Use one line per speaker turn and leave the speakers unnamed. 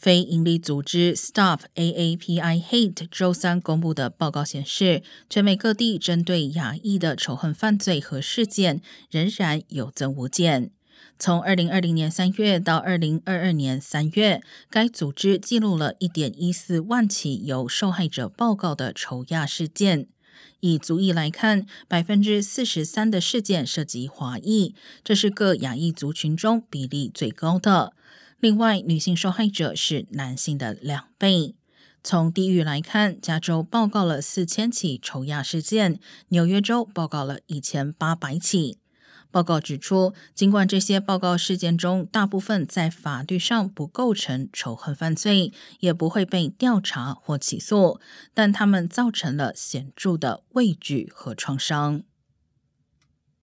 非营利组织 Stop AAPI Hate 周三公布的报告显示，全美各地针对亚裔的仇恨犯罪和事件仍然有增无减。从二零二零年三月到二零二二年三月，该组织记录了一点一四万起由受害者报告的仇亚事件。以族裔来看，百分之四十三的事件涉及华裔，这是各亚裔族群中比例最高的。另外，女性受害者是男性的两倍。从地域来看，加州报告了四千起仇亚事件，纽约州报告了一千八百起。报告指出，尽管这些报告事件中大部分在法律上不构成仇恨犯罪，也不会被调查或起诉，但他们造成了显著的畏惧和创伤。